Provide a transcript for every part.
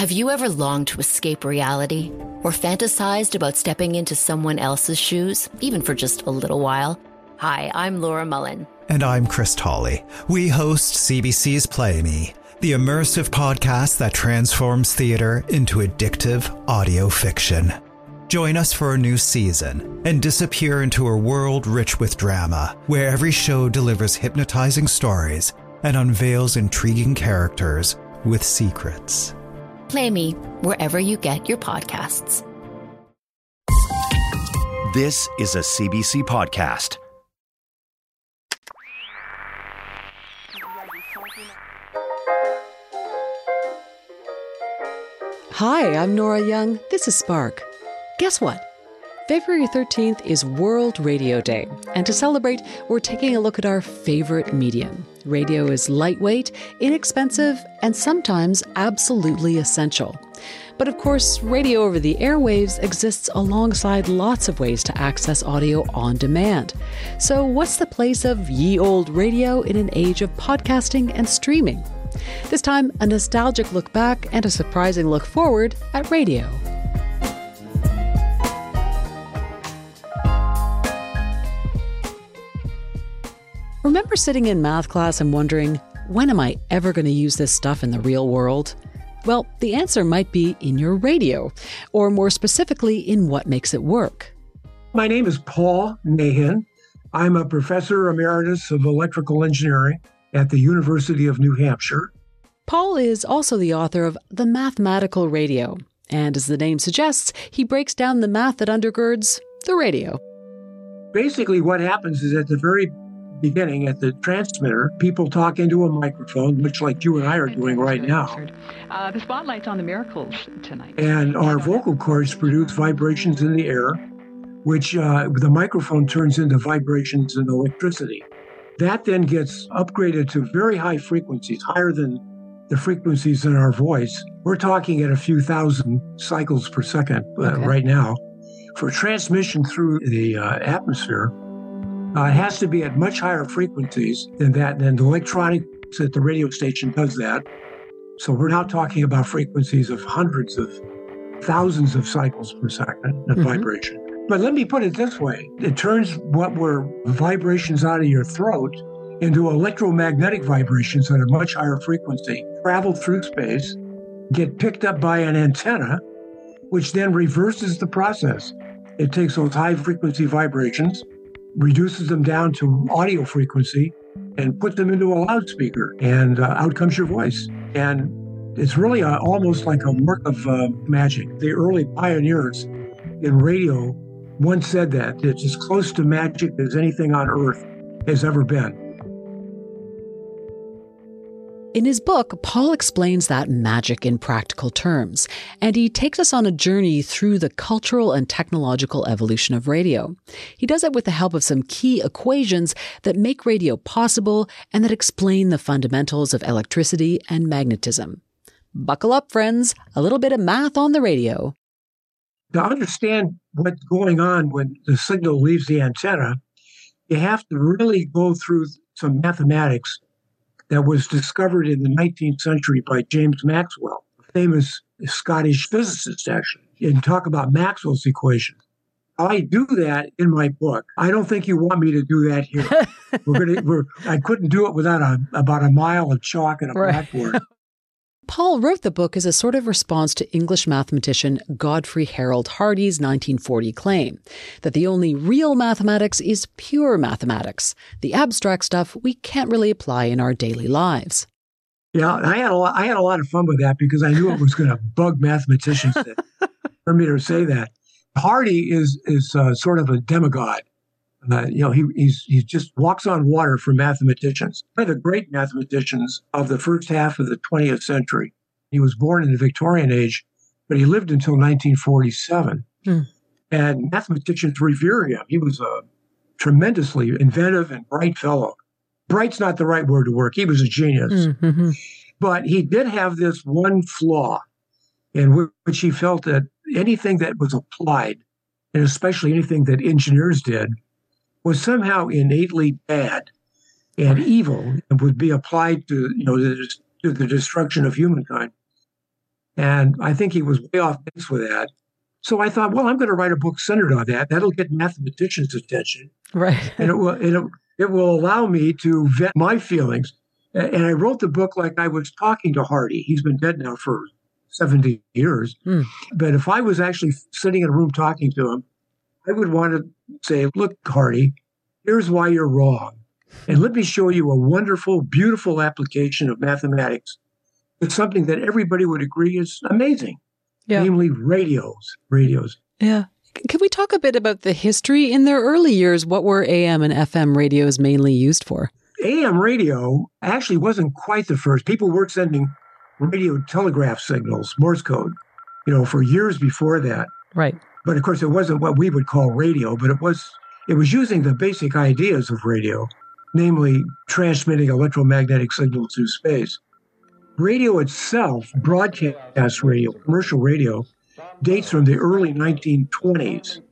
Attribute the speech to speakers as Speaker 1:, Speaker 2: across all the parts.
Speaker 1: Have you ever longed to escape reality or fantasized about stepping into someone else's shoes, even for just a little while? Hi, I'm Laura Mullen.
Speaker 2: And I'm Chris Tolley. We host CBC's Play Me, the immersive podcast that transforms theater into addictive audio fiction. Join us for a new season and disappear into a world rich with drama, where every show delivers hypnotizing stories and unveils intriguing characters with secrets.
Speaker 1: Play Me wherever you get your podcasts.
Speaker 3: This is a CBC podcast.
Speaker 4: Hi, I'm Nora Young. This is Spark. Guess what? February 13th is World Radio Day, and to celebrate, we're taking a look at our favorite medium. Radio is lightweight, inexpensive, and sometimes absolutely essential. But of course, radio over the airwaves exists alongside lots of ways to access audio on demand. So, what's the place of ye old radio in an age of podcasting and streaming? This time, a nostalgic look back and a surprising look forward at radio. Remember sitting in math class and wondering, when am I ever going to use this stuff in the real world? Well, the answer might be in your radio, or more specifically, in what makes it work.
Speaker 5: My name is Paul Nahin. I'm a professor emeritus of electrical engineering at the University of New Hampshire.
Speaker 4: Paul is also the author of The Mathematical Radio, and as the name suggests, he breaks down the math that undergirds the radio.
Speaker 5: Basically, what happens is at the very beginning at the transmitter, people talk into a microphone, much like you and I are doing right now.
Speaker 6: Uh, the spotlight's on the miracles tonight.
Speaker 5: And our vocal cords produce vibrations in the air, which uh, the microphone turns into vibrations and electricity. That then gets upgraded to very high frequencies, higher than the frequencies in our voice. We're talking at a few thousand cycles per second uh, okay. right now. For transmission through the uh, atmosphere, uh, it has to be at much higher frequencies than that. And the electronics at the radio station does that. So we're now talking about frequencies of hundreds of thousands of cycles per second of mm-hmm. vibration. But let me put it this way it turns what were vibrations out of your throat into electromagnetic vibrations at a much higher frequency, travel through space, get picked up by an antenna, which then reverses the process. It takes those high frequency vibrations reduces them down to audio frequency and puts them into a loudspeaker, and uh, out comes your voice. And it's really a, almost like a work of uh, magic. The early pioneers in radio once said that it's as close to magic as anything on earth has ever been.
Speaker 4: In his book, Paul explains that magic in practical terms, and he takes us on a journey through the cultural and technological evolution of radio. He does it with the help of some key equations that make radio possible and that explain the fundamentals of electricity and magnetism. Buckle up, friends, a little bit of math on the radio.
Speaker 5: To understand what's going on when the signal leaves the antenna, you have to really go through some mathematics that was discovered in the 19th century by James Maxwell, a famous Scottish physicist, actually, and talk about Maxwell's equation. I do that in my book. I don't think you want me to do that here. we're gonna, we're, I couldn't do it without a, about a mile of chalk and a right. blackboard.
Speaker 4: Paul wrote the book as a sort of response to English mathematician Godfrey Harold Hardy's 1940 claim that the only real mathematics is pure mathematics. The abstract stuff we can't really apply in our daily lives.
Speaker 5: Yeah, I had a lot, I had a lot of fun with that because I knew it was going to bug mathematicians for me to say that. Hardy is is uh, sort of a demigod. Uh, you know, he he's, he just walks on water for mathematicians. One of the great mathematicians of the first half of the 20th century. He was born in the Victorian age, but he lived until 1947. Hmm. And mathematicians revere him. He was a tremendously inventive and bright fellow. Bright's not the right word to work. He was a genius. Mm-hmm. But he did have this one flaw in which he felt that anything that was applied, and especially anything that engineers did, was somehow innately bad and evil and would be applied to you know the, to the destruction of humankind. And I think he was way off base with that. So I thought, well, I'm going to write a book centered on that. That'll get mathematicians' attention.
Speaker 4: Right.
Speaker 5: and it will, it, it will allow me to vet my feelings. And I wrote the book like I was talking to Hardy. He's been dead now for 70 years.
Speaker 4: Hmm.
Speaker 5: But if I was actually sitting in a room talking to him, I would want to say, look, Hardy, here's why you're wrong. And let me show you a wonderful, beautiful application of mathematics. It's something that everybody would agree is amazing,
Speaker 4: Yeah.
Speaker 5: namely radios. Radios.
Speaker 4: Yeah. Can we talk a bit about the history in their early years? What were AM and FM radios mainly used for?
Speaker 5: AM radio actually wasn't quite the first. People were sending radio telegraph signals, Morse code, you know, for years before that.
Speaker 4: Right.
Speaker 5: But of course, it wasn't what we would call radio, but it was it was using the basic ideas of radio, namely transmitting electromagnetic signals through space. Radio itself, broadcast radio, commercial radio, dates from the early 1920s.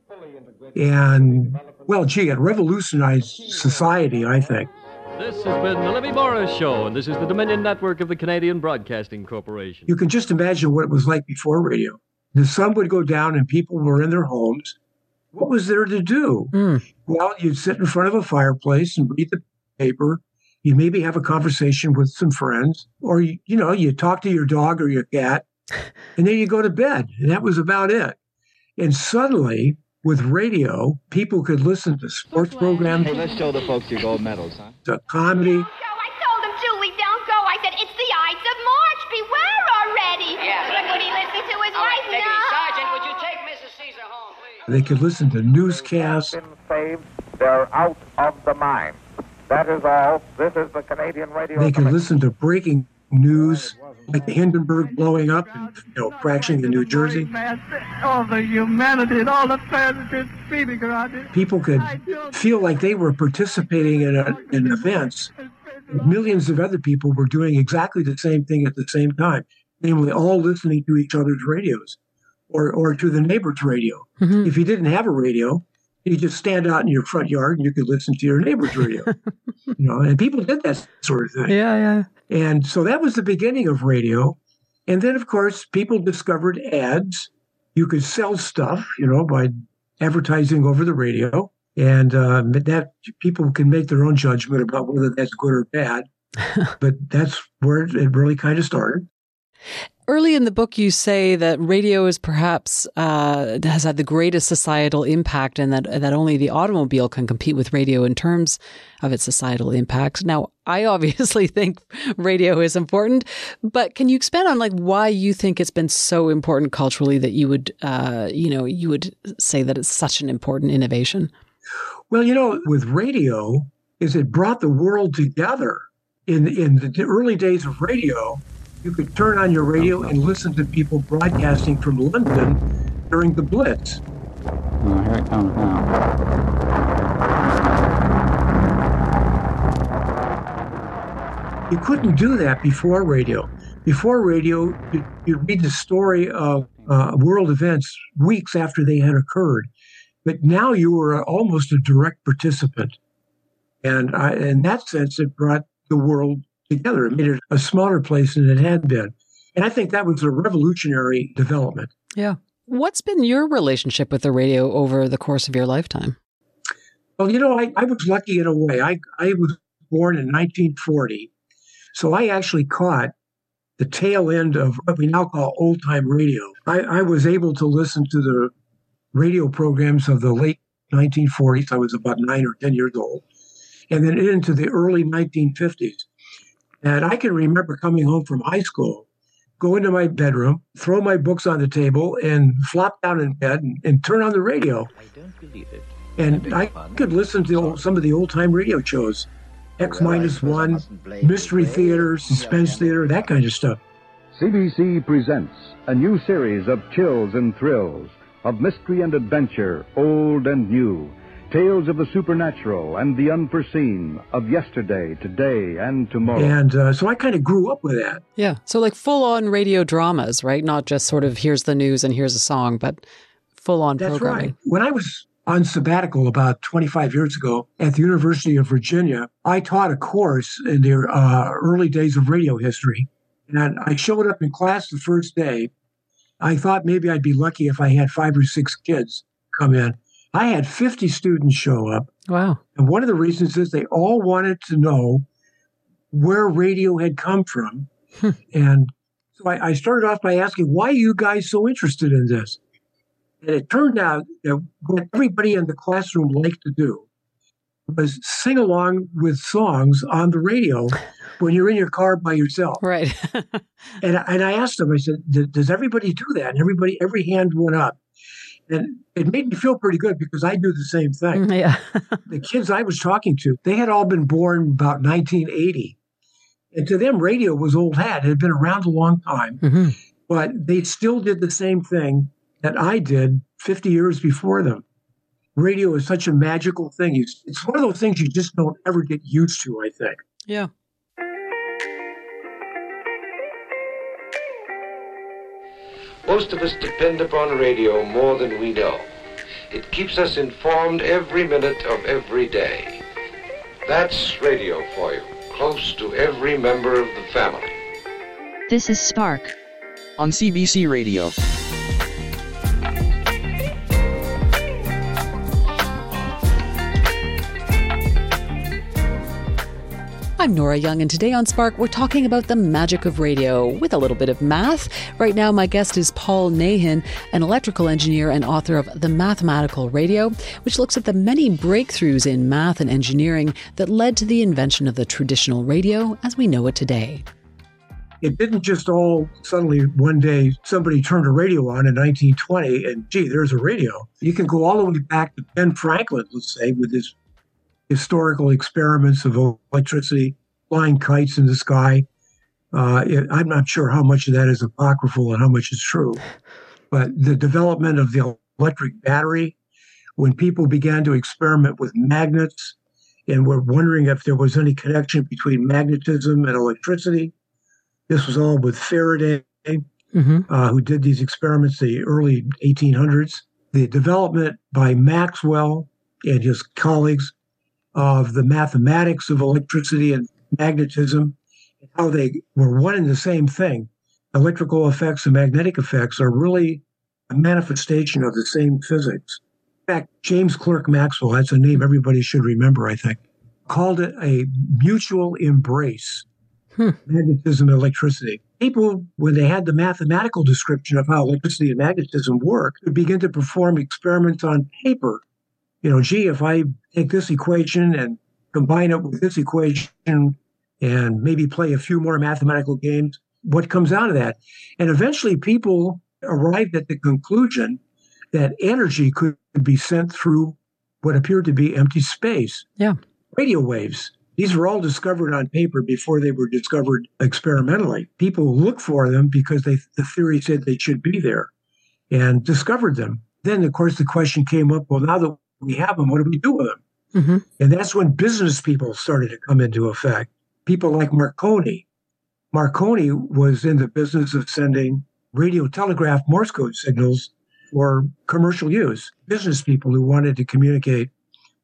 Speaker 5: And, well, gee, it revolutionized society, I think.
Speaker 7: This has been the Libby Morris Show, and this is the Dominion Network of the Canadian Broadcasting Corporation.
Speaker 5: You can just imagine what it was like before radio. The sun would go down and people were in their homes. What was there to do?
Speaker 4: Mm.
Speaker 5: Well, you'd sit in front of a fireplace and read the paper. You maybe have a conversation with some friends, or you, you know, you talk to your dog or your cat, and then you go to bed. And that was about it. And suddenly, with radio, people could listen to sports programs,
Speaker 8: Hey, let's show the folks your gold medals, huh?
Speaker 5: to comedy. They could listen to newscasts.
Speaker 9: saved. They're out of the mine. That is all. This is the Canadian Radio.
Speaker 5: They could listen to breaking news, like the Hindenburg blowing up and you know crashing in New Jersey.
Speaker 10: All the humanity and all the tragedy speeding around it.
Speaker 5: People could feel like they were participating in, a, in events. Millions of other people were doing exactly the same thing at the same time, namely all listening to each other's radios or, or to the neighbor's radio.
Speaker 4: Mhm.
Speaker 5: If you didn't have a radio, you just stand out in your front yard and you could listen to your neighbor's radio. you know, and people did that sort of thing.
Speaker 4: Yeah, yeah.
Speaker 5: And so that was the beginning of radio. And then, of course, people discovered ads. You could sell stuff, you know, by advertising over the radio. And uh, that people can make their own judgment about whether that's good or bad. but that's where it really kind of started.
Speaker 4: Early in the book, you say that radio is perhaps uh, has had the greatest societal impact, and that that only the automobile can compete with radio in terms of its societal impact. Now, I obviously think radio is important, but can you expand on like why you think it's been so important culturally that you would, uh, you know, you would say that it's such an important innovation?
Speaker 5: Well, you know, with radio, is it brought the world together. In in the early days of radio, you could turn on your radio and listen to people broadcasting from London during the Blitz.
Speaker 8: Oh, here it comes now.
Speaker 5: You couldn't do that before radio. Before radio, you, you read the story of uh, world events weeks after they had occurred. But now you were almost a direct participant. And I, in that sense, it brought the world together. It made it a smaller place than it had been. And I think that was a revolutionary development.
Speaker 4: Yeah. What's been your relationship with the radio over the course of your lifetime?
Speaker 5: Well, you know, I, I was lucky in a way. I, I was born in 1940. So I actually caught the tail end of what we now call old time radio. I, I was able to listen to the radio programs of the late 1940s. I was about nine or 10 years old. And then into the early 1950s. And I can remember coming home from high school, go into my bedroom, throw my books on the table, and flop down in bed and, and turn on the radio.
Speaker 8: I don't believe it.
Speaker 5: And I could listen to old, some of the old time radio shows, X minus one, Mystery Theater, Suspense Theater, that kind of stuff.
Speaker 11: CBC presents a new series of chills and thrills, of mystery and adventure, old and new. Tales of the supernatural and the unforeseen, of yesterday, today, and tomorrow.
Speaker 5: And uh, so I kind of grew up with that.
Speaker 4: Yeah. So like full on radio dramas, right? Not just sort of here's the news and here's a song, but full on
Speaker 5: That's
Speaker 4: programming.
Speaker 5: right. When I was on sabbatical about 25 years ago at the University of Virginia, I taught a course in the uh, early days of radio history. And I showed up in class the first day. I thought maybe I'd be lucky if I had five or six kids come in. I had 50 students show up.
Speaker 4: Wow.
Speaker 5: And one of the reasons is they all wanted to know where radio had come from.
Speaker 4: Hmm.
Speaker 5: and so I, I started off by asking, why are you guys so interested in this? And it turned out that what everybody in the classroom liked to do was sing along with songs on the radio when you're in your car by yourself.
Speaker 4: Right.
Speaker 5: and, and I asked them, I said, does everybody do that? And everybody, every hand went up. And it made me feel pretty good because I do the same thing.
Speaker 4: Yeah.
Speaker 5: the kids I was talking to, they had all been born about 1980. And to them, radio was old hat. It had been around a long time,
Speaker 4: mm-hmm.
Speaker 5: but they still did the same thing that I did 50 years before them. Radio is such a magical thing. It's one of those things you just don't ever get used to, I think.
Speaker 4: Yeah.
Speaker 12: Most of us depend upon radio more than we know. It keeps us informed every minute of every day. That's radio for you, close to every member of the family.
Speaker 13: This is Spark.
Speaker 14: On CBC Radio.
Speaker 4: I'm Nora Young, and today on Spark, we're talking about the magic of radio with a little bit of math. Right now, my guest is Paul Nahin, an electrical engineer and author of The Mathematical Radio, which looks at the many breakthroughs in math and engineering that led to the invention of the traditional radio as we know it today.
Speaker 5: It didn't just all suddenly one day somebody turned a radio on in 1920 and gee, there's a radio. You can go all the way back to Ben Franklin, let's say, with his historical experiments of electricity, flying kites in the sky. Uh, it, I'm not sure how much of that is apocryphal and how much is true. But the development of the electric battery, when people began to experiment with magnets and were wondering if there was any connection between magnetism and electricity, this was all with Faraday,
Speaker 4: mm-hmm.
Speaker 5: uh, who did these experiments the early 1800s. The development by Maxwell and his colleagues of the mathematics of electricity and magnetism, how they were one and the same thing. Electrical effects and magnetic effects are really a manifestation of the same physics. In fact, James Clerk Maxwell, that's a name everybody should remember, I think, called it a mutual embrace.
Speaker 4: Hmm.
Speaker 5: Magnetism and electricity. People, when they had the mathematical description of how electricity and magnetism work, would begin to perform experiments on paper you know, gee, if I take this equation and combine it with this equation and maybe play a few more mathematical games, what comes out of that? And eventually people arrived at the conclusion that energy could be sent through what appeared to be empty space.
Speaker 4: Yeah.
Speaker 5: Radio waves. These were all discovered on paper before they were discovered experimentally. People looked for them because they, the theory said they should be there and discovered them. Then, of course, the question came up well, now that we have them. What do we do with them?
Speaker 4: Mm-hmm.
Speaker 5: And that's when business people started to come into effect. People like Marconi. Marconi was in the business of sending radio telegraph Morse code signals for commercial use. Business people who wanted to communicate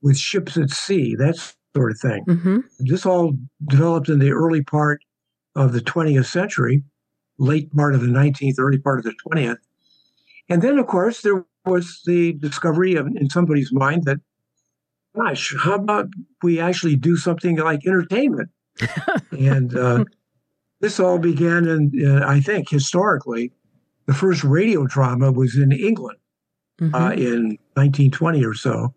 Speaker 5: with ships at sea, that sort of thing.
Speaker 4: Mm-hmm.
Speaker 5: This all developed in the early part of the 20th century, late part of the 19th, early part of the 20th. And then, of course, there was the discovery of, in somebody's mind that, gosh, how about we actually do something like entertainment? and uh, this all began in, uh, I think, historically, the first radio drama was in England
Speaker 4: mm-hmm.
Speaker 5: uh, in 1920 or so.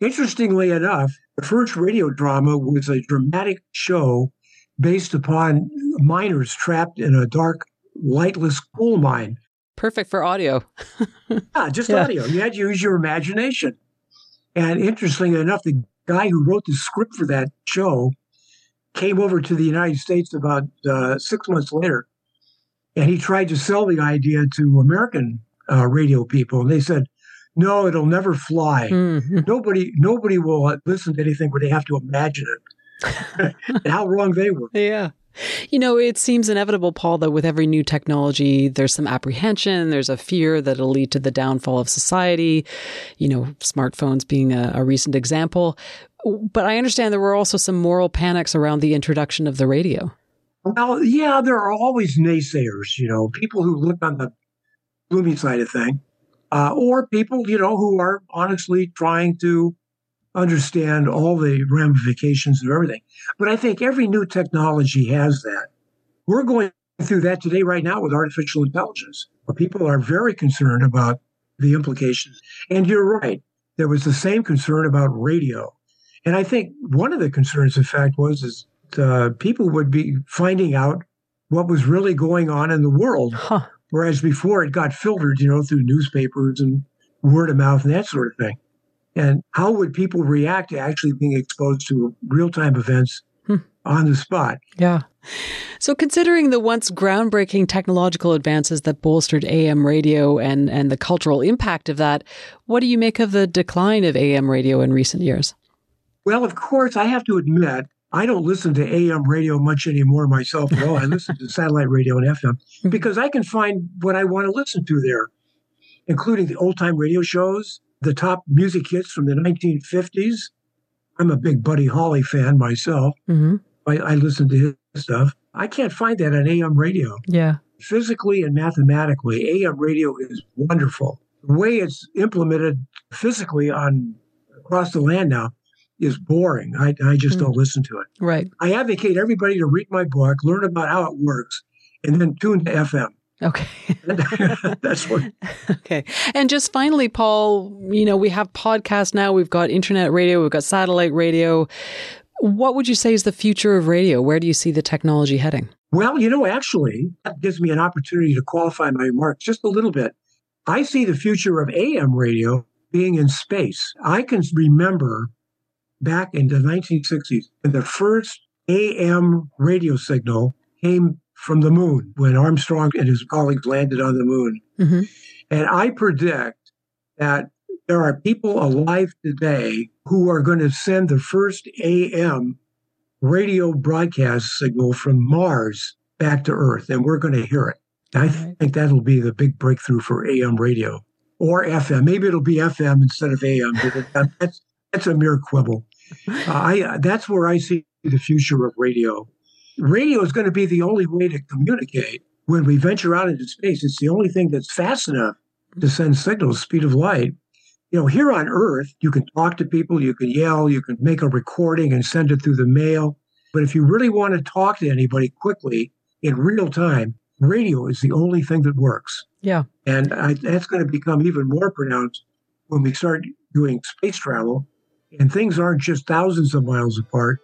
Speaker 5: Interestingly enough, the first radio drama was a dramatic show based upon miners trapped in a dark, lightless coal mine
Speaker 4: perfect for audio.
Speaker 5: yeah, just yeah. audio. You had to use your imagination. And interestingly enough, the guy who wrote the script for that show came over to the United States about uh, six months later, and he tried to sell the idea to American uh, radio people, and they said, "No, it'll never fly.
Speaker 4: Mm-hmm.
Speaker 5: Nobody, nobody will listen to anything where they have to imagine it." and how wrong they were.
Speaker 4: Yeah. You know, it seems inevitable, Paul, that with every new technology, there's some apprehension, there's a fear that it'll lead to the downfall of society, you know, smartphones being a, a recent example. But I understand there were also some moral panics around the introduction of the radio.
Speaker 5: Well, yeah, there are always naysayers, you know, people who look on the gloomy side of thing, uh, or people, you know, who are honestly trying to understand all the ramifications of everything. But I think every new technology has that. We're going through that today, right now, with artificial intelligence, where people are very concerned about the implications. And you're right, there was the same concern about radio. And I think one of the concerns, in fact, was is uh, people would be finding out what was really going on in the world. Huh. Whereas before it got filtered, you know, through newspapers and word of mouth and that sort of thing. And how would people react to actually being exposed to real time events hmm. on the spot?
Speaker 4: Yeah. So, considering the once groundbreaking technological advances that bolstered AM radio and, and the cultural impact of that, what do you make of the decline of AM radio in recent years?
Speaker 5: Well, of course, I have to admit I don't listen to AM radio much anymore myself at all. I listen to satellite radio and FM hmm. because I can find what I want to listen to there, including the old time radio shows, the top music hits from the 1950s. I'm a big Buddy Holly fan myself. Mm-hmm. I, I listen to his stuff. I can't find that on AM radio.
Speaker 4: Yeah.
Speaker 5: Physically and mathematically, AM radio is wonderful. The way it's implemented physically on across the land now is boring. I, I just mm. don't listen to it.
Speaker 4: Right.
Speaker 5: I advocate everybody to read my book, learn about how it works, and then tune to FM.
Speaker 4: Okay.
Speaker 5: That's what.
Speaker 4: Okay. And just finally, Paul, you know, we have podcasts now, we've got internet radio, we've got satellite radio. What would you say is the future of radio? Where do you see the technology heading?
Speaker 5: Well, you know, actually, that gives me an opportunity to qualify my remarks just a little bit. I see the future of AM radio being in space. I can remember back in the 1960s when the first AM radio signal came from the moon when Armstrong and his colleagues landed on the moon. Mm-hmm. And I predict that there are people alive today who are going to send the first AM radio broadcast signal from Mars back to Earth, and we're going to hear it. I think that'll be the big breakthrough for AM radio or FM. Maybe it'll be FM instead of AM, but that's, that's a mere quibble. Uh, I that's where I see the future of radio radio is going to be the only way to communicate when we venture out into space. It's the only thing that's fast enough to send signals, speed of light. You know, here on Earth, you can talk to people, you can yell, you can make a recording and send it through the mail. But if you really want to talk to anybody quickly in real time, radio is the only thing that works.
Speaker 4: Yeah.
Speaker 5: And I, that's going to become even more pronounced when we start doing space travel. And things aren't just thousands of miles apart,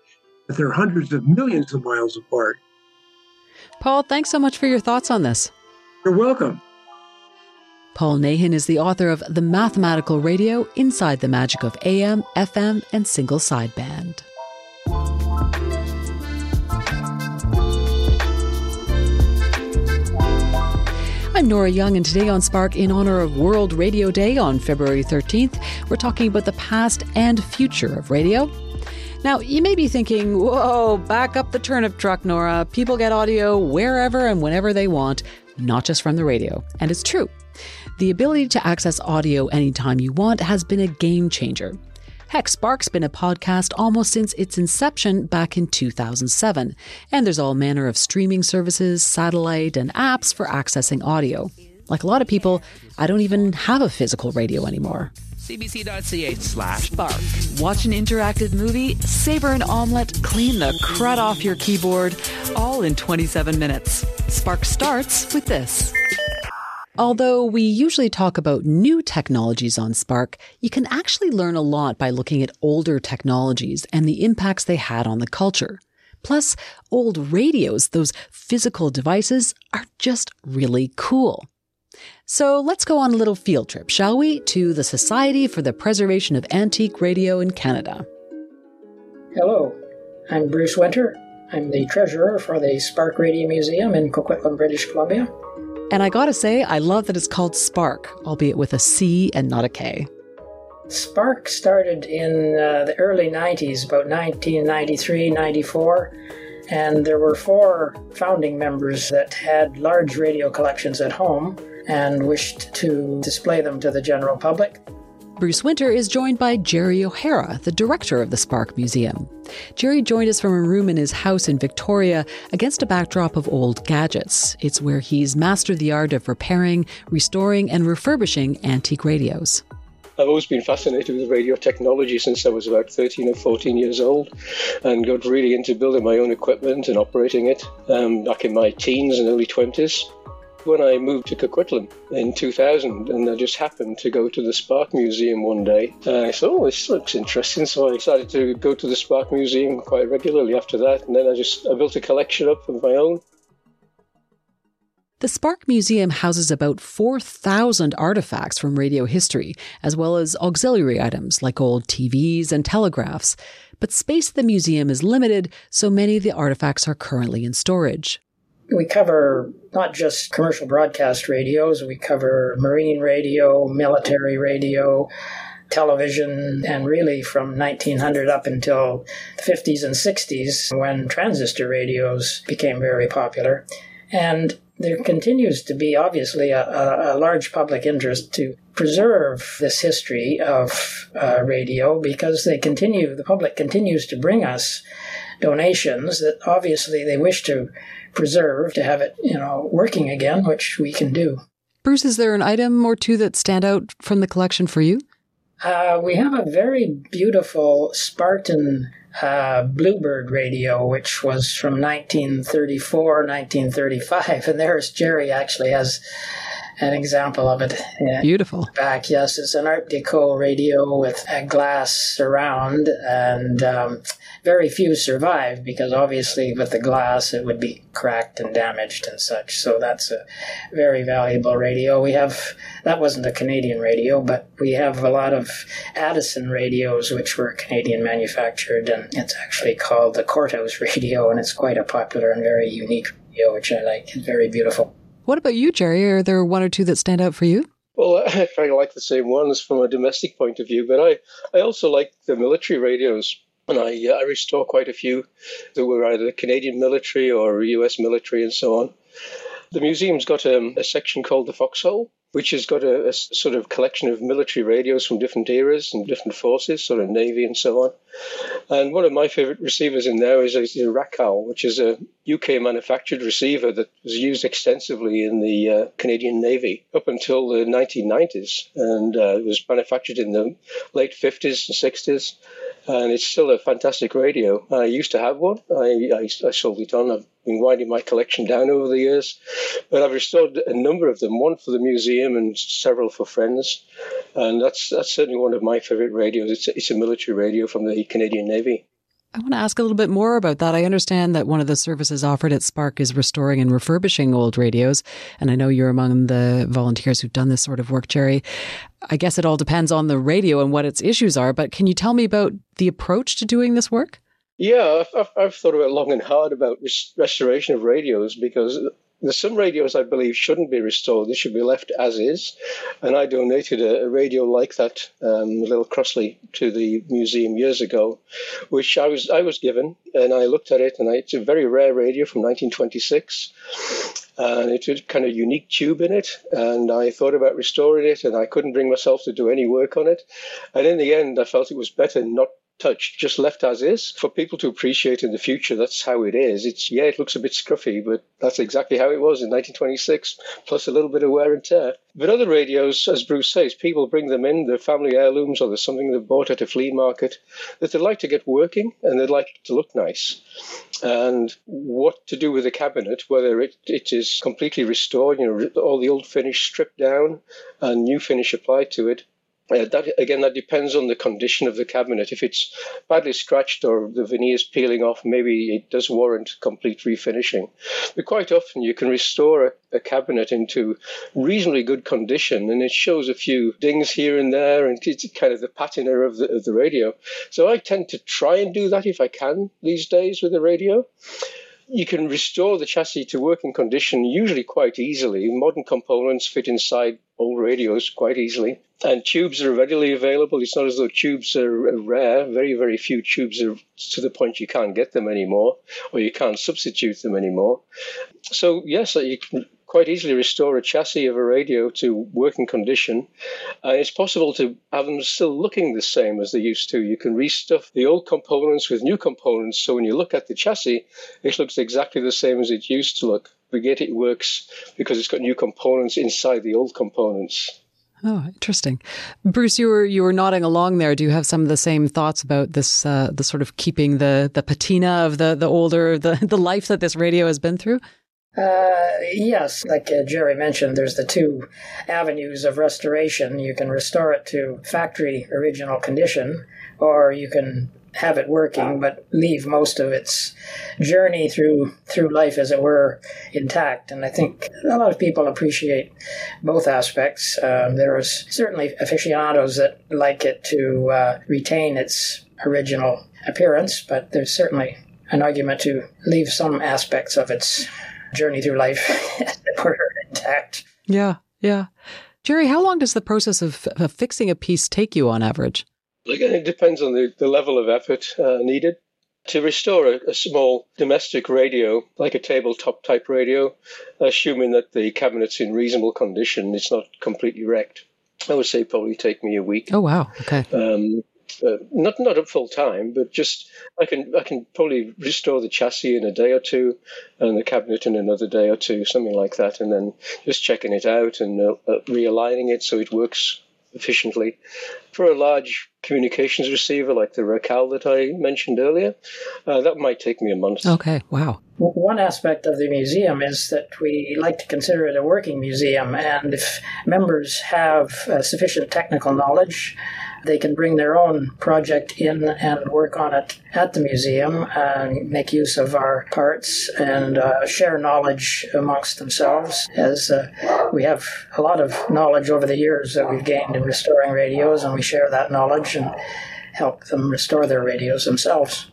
Speaker 5: but they're hundreds of millions of miles apart.
Speaker 4: Paul, thanks so much for your thoughts on this.
Speaker 5: You're welcome.
Speaker 4: Paul Nahin is the author of The Mathematical Radio Inside the Magic of AM, FM, and Single Sideband. I'm Nora Young, and today on Spark, in honor of World Radio Day on February 13th, we're talking about the past and future of radio. Now, you may be thinking, whoa, back up the turnip truck, Nora. People get audio wherever and whenever they want, not just from the radio. And it's true. The ability to access audio anytime you want has been a game changer. Heck, Spark's been a podcast almost since its inception back in 2007, and there's all manner of streaming services, satellite, and apps for accessing audio. Like a lot of people, I don't even have a physical radio anymore
Speaker 14: cbc.ca slash spark.
Speaker 6: Watch an interactive movie, savor an omelet, clean the crud off your keyboard, all in 27 minutes. Spark starts with this.
Speaker 4: Although we usually talk about new technologies on Spark, you can actually learn a lot by looking at older technologies and the impacts they had on the culture. Plus, old radios, those physical devices, are just really cool. So let's go on a little field trip, shall we, to the Society for the Preservation of Antique Radio in Canada.
Speaker 15: Hello, I'm Bruce Winter. I'm the treasurer for the SPARC Radio Museum in Coquitlam, British Columbia.
Speaker 4: And I gotta say, I love that it's called Spark, albeit with a C and not a K.
Speaker 15: Spark started in uh, the early 90s, about 1993, 94 and there were four founding members that had large radio collections at home and wished to display them to the general public.
Speaker 4: Bruce Winter is joined by Jerry O'Hara, the director of the SPARC Museum. Jerry joined us from a room in his house in Victoria against a backdrop of old gadgets. It's where he's mastered the art of repairing, restoring, and refurbishing antique radios.
Speaker 16: I've always been fascinated with radio technology since I was about 13 or 14 years old and got really into building my own equipment and operating it um, back in my teens and early 20s when I moved to Coquitlam in 2000, and I just happened to go to the SPARC Museum one day. I thought, oh, this looks interesting, so I decided to go to the SPARC Museum quite regularly after that, and then I just I built a collection up of my own.
Speaker 4: The SPARC Museum houses about 4,000 artifacts from radio history, as well as auxiliary items like old TVs and telegraphs. But space at the museum is limited, so many of the artifacts are currently in storage.
Speaker 15: We cover not just commercial broadcast radios, we cover marine radio, military radio, television, and really from 1900 up until the 50s and 60s when transistor radios became very popular. And there continues to be obviously a, a, large public interest to preserve this history of uh, radio because they continue, the public continues to bring us donations that obviously they wish to preserve to have it, you know, working again, which we can do.
Speaker 4: Bruce, is there an item or two that stand out from the collection for you?
Speaker 15: Uh, we have a very beautiful Sparton uh, Bluebird radio, which was from 1934, 1935. And there's Jerry actually has an example of it. Yeah.
Speaker 4: Beautiful.
Speaker 15: Back, yes, it's an Art Deco radio with a glass surround, and um, very few survive because obviously with the glass it would be cracked and damaged and such. So that's a very valuable radio. We have that wasn't a Canadian radio, but we have a lot of Addison radios which were Canadian manufactured, and it's actually called the Courthouse radio, and it's quite a popular and very unique radio, which I like. It's very beautiful.
Speaker 4: What about you, Jerry? Are there one or two that stand out for you?
Speaker 16: Well, I kind of like the same ones from a domestic point of view, but I, I also like the military radios. And I, uh, I restore quite a few that were either Canadian military or US military and so on. The museum's got um, a section called the Foxhole, which has got a, a, sort of collection of military radios from different eras and different forces, sort of Navy and so on. And one of my favorite receivers in there is a, Racal, which is a UK manufactured receiver that was used extensively in the uh, Canadian Navy up until the 1990s. And uh, it was manufactured in the late 50s and 60s and it's still a fantastic radio. I used to have one. I, I, I, sold it on. I've been winding my collection down over the years, but I've restored a number of them. One for the museum and several for friends, and that's that's certainly one of my favourite radios. It's it's a military radio from the Canadian Navy.
Speaker 4: I want to ask a little bit more about that. I understand that one of the services offered at SPARC is restoring and refurbishing old radios. And I know you're among the volunteers who've done this sort of work, Jerry. I guess it all depends on the radio and what its issues are, but can you tell me about the approach to doing this work?
Speaker 16: Yeah, I've, I've thought about long and hard about restoration of radios because there's some radios I believe shouldn't be restored; they should be left as is. And I donated a, a radio like that, um, a little Crossley, to the museum years ago, which I was I was given, and I looked at it, and I, it's a very rare radio from 1926 and it had kind of unique tube in it. And I thought about restoring it, and I couldn't bring myself to do any work on it. And in the end, I felt it was better not touched, just left as is, for people to appreciate in the future that's how it is. It's yeah, it looks a bit scruffy, but that's exactly how it was in 1926, plus a little bit of wear and tear. But other radios, as Bruce says, people bring them in, they're family heirlooms or there's something they've bought at a flea market that they'd like to get working and they'd like to look nice. And what to do with the cabinet, whether it, it is completely restored, you know, all the old finish stripped down and new finish applied to it, uh, that again, that depends on the condition of the cabinet. If it's badly scratched or the veneer is peeling off, maybe it does warrant complete refinishing. But quite often, you can restore a, a cabinet into reasonably good condition, and it shows a few dings here and there, and it's kind of the patina of the, of the radio. So I tend to try and do that if I can these days with the radio you can restore the chassis to working condition usually quite easily. Modern components fit inside old radios quite easily. And tubes are readily available. It's not as though tubes are rare. Very, very few tubes are to the point you can't get them anymore or you can't substitute them anymore. So, yes, you can quite easily restore a chassis of a radio to working condition. And it's possible to have them still looking the same as they used to. You can restuff the old components with new components. So when you look at the chassis, it looks exactly the same as it used to look. But it works because it's got new components inside the old components.
Speaker 4: Oh, interesting. Bruce, you were you were nodding along there. Do you have some of the same thoughts about this uh, the sort of keeping the the patina of the the older the the life that this radio has been through?
Speaker 15: Uh, yes, like uh, Jerry mentioned, there's the two avenues of restoration. You can restore it to factory original condition, or you can have it working, but leave most of its journey through through life, as it were, intact. And I think a lot of people appreciate both aspects. Um, there are certainly aficionados that like it to uh, retain its original appearance, but there's certainly an argument to leave some aspects of its journey through life as it were intact.
Speaker 4: Yeah, yeah. Jerry, how long does the process of, of fixing a piece take you on average?
Speaker 16: Again, it depends on the, the level of effort uh, needed. To restore a, a, small domestic radio, like a tabletop type radio, assuming that the cabinet's in reasonable condition, it's not completely wrecked, I would say probably take me a week.
Speaker 4: Oh wow! Okay.
Speaker 16: Um, uh, not not at full time, but just I can I can probably restore the chassis in a day or two, and the cabinet in another day or two, something like that, and then just checking it out and uh, uh, realigning it so it works efficiently. For a large communications receiver like the Racal that I mentioned earlier, uh, that might take me a month.
Speaker 4: Okay, wow.
Speaker 15: One aspect of the museum is that we like to consider it a working museum, and if members have uh, sufficient technical knowledge, they can bring their own project in and work on it at the museum and make use of our parts and uh, share knowledge amongst themselves. As uh, we have a lot of knowledge over the years that we've gained in restoring radios, and we share that knowledge and help them restore their radios themselves.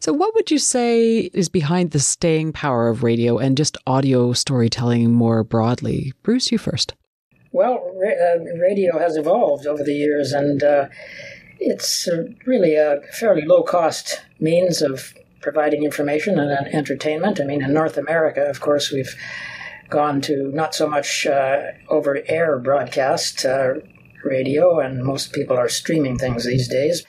Speaker 4: So, what would you say is behind the staying power of radio and just audio storytelling more broadly? Bruce, you first.
Speaker 15: Well, uh, radio has evolved over the years, and uh, it's uh, really a fairly low cost means of providing information and entertainment. I mean, in North America, of course, we've gone to not so much uh, over air broadcast uh, radio, and most people are streaming things these days.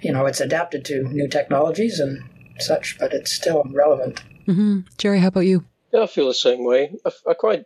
Speaker 15: You know, it's adapted to new technologies and such, but it's still relevant.
Speaker 4: Mm-hmm. Jerry, how about you?
Speaker 16: Yeah, I feel the same way. I, I quite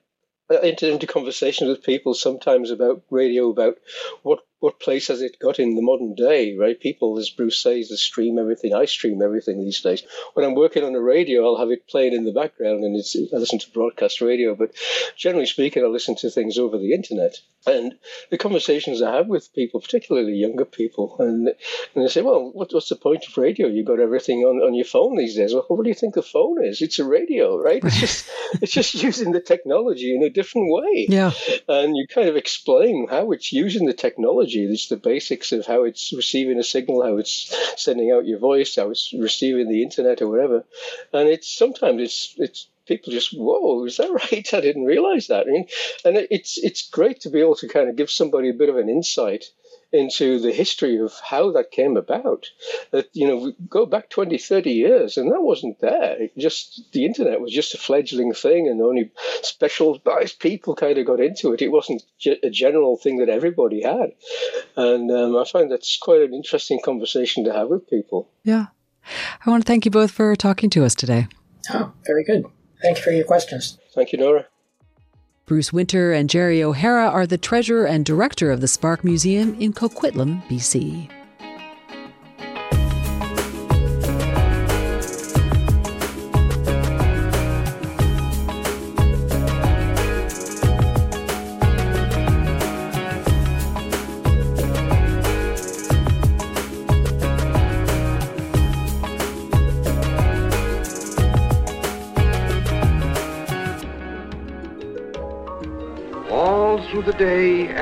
Speaker 16: Uh, entered into conversations with people sometimes about radio, about what what place has it got in the modern day, right? People, as Bruce says, they stream everything. I stream everything these days. When I'm working on a radio, I'll have it playing in the background, and it's, I listen to broadcast radio. But generally speaking, I listen to things over the internet. And the conversations I have with people, particularly younger people, and, and they say, "Well, what, what's the point of radio? You've got everything on, on your phone these days." Well, what do you think the phone is? It's a radio, right? It's just it's just using the technology in a different way.
Speaker 4: Yeah.
Speaker 16: And you kind of explain how it's using the technology technology. It's the basics of how it's receiving a signal, how it's sending out your voice, how it's receiving the internet or whatever. And it's sometimes it's it's people just whoa is that right i didn't realize that I mean, and it's it's great to be able to kind of give somebody a bit of an insight into the history of how that came about. That, you know, we go back 20, 30 years and that wasn't there. It just, the internet was just a fledgling thing and only specialized people kind of got into it. It wasn't a general thing that everybody had. And um, I find that's quite an interesting conversation to have with people.
Speaker 4: Yeah. I want to thank you both for talking to us today.
Speaker 15: Oh, very good. Thank you for your questions.
Speaker 16: Thank you, Nora.
Speaker 4: Bruce Winter and Jerry O'Hara are the treasurer and director of the SPARC Museum in Coquitlam, BC.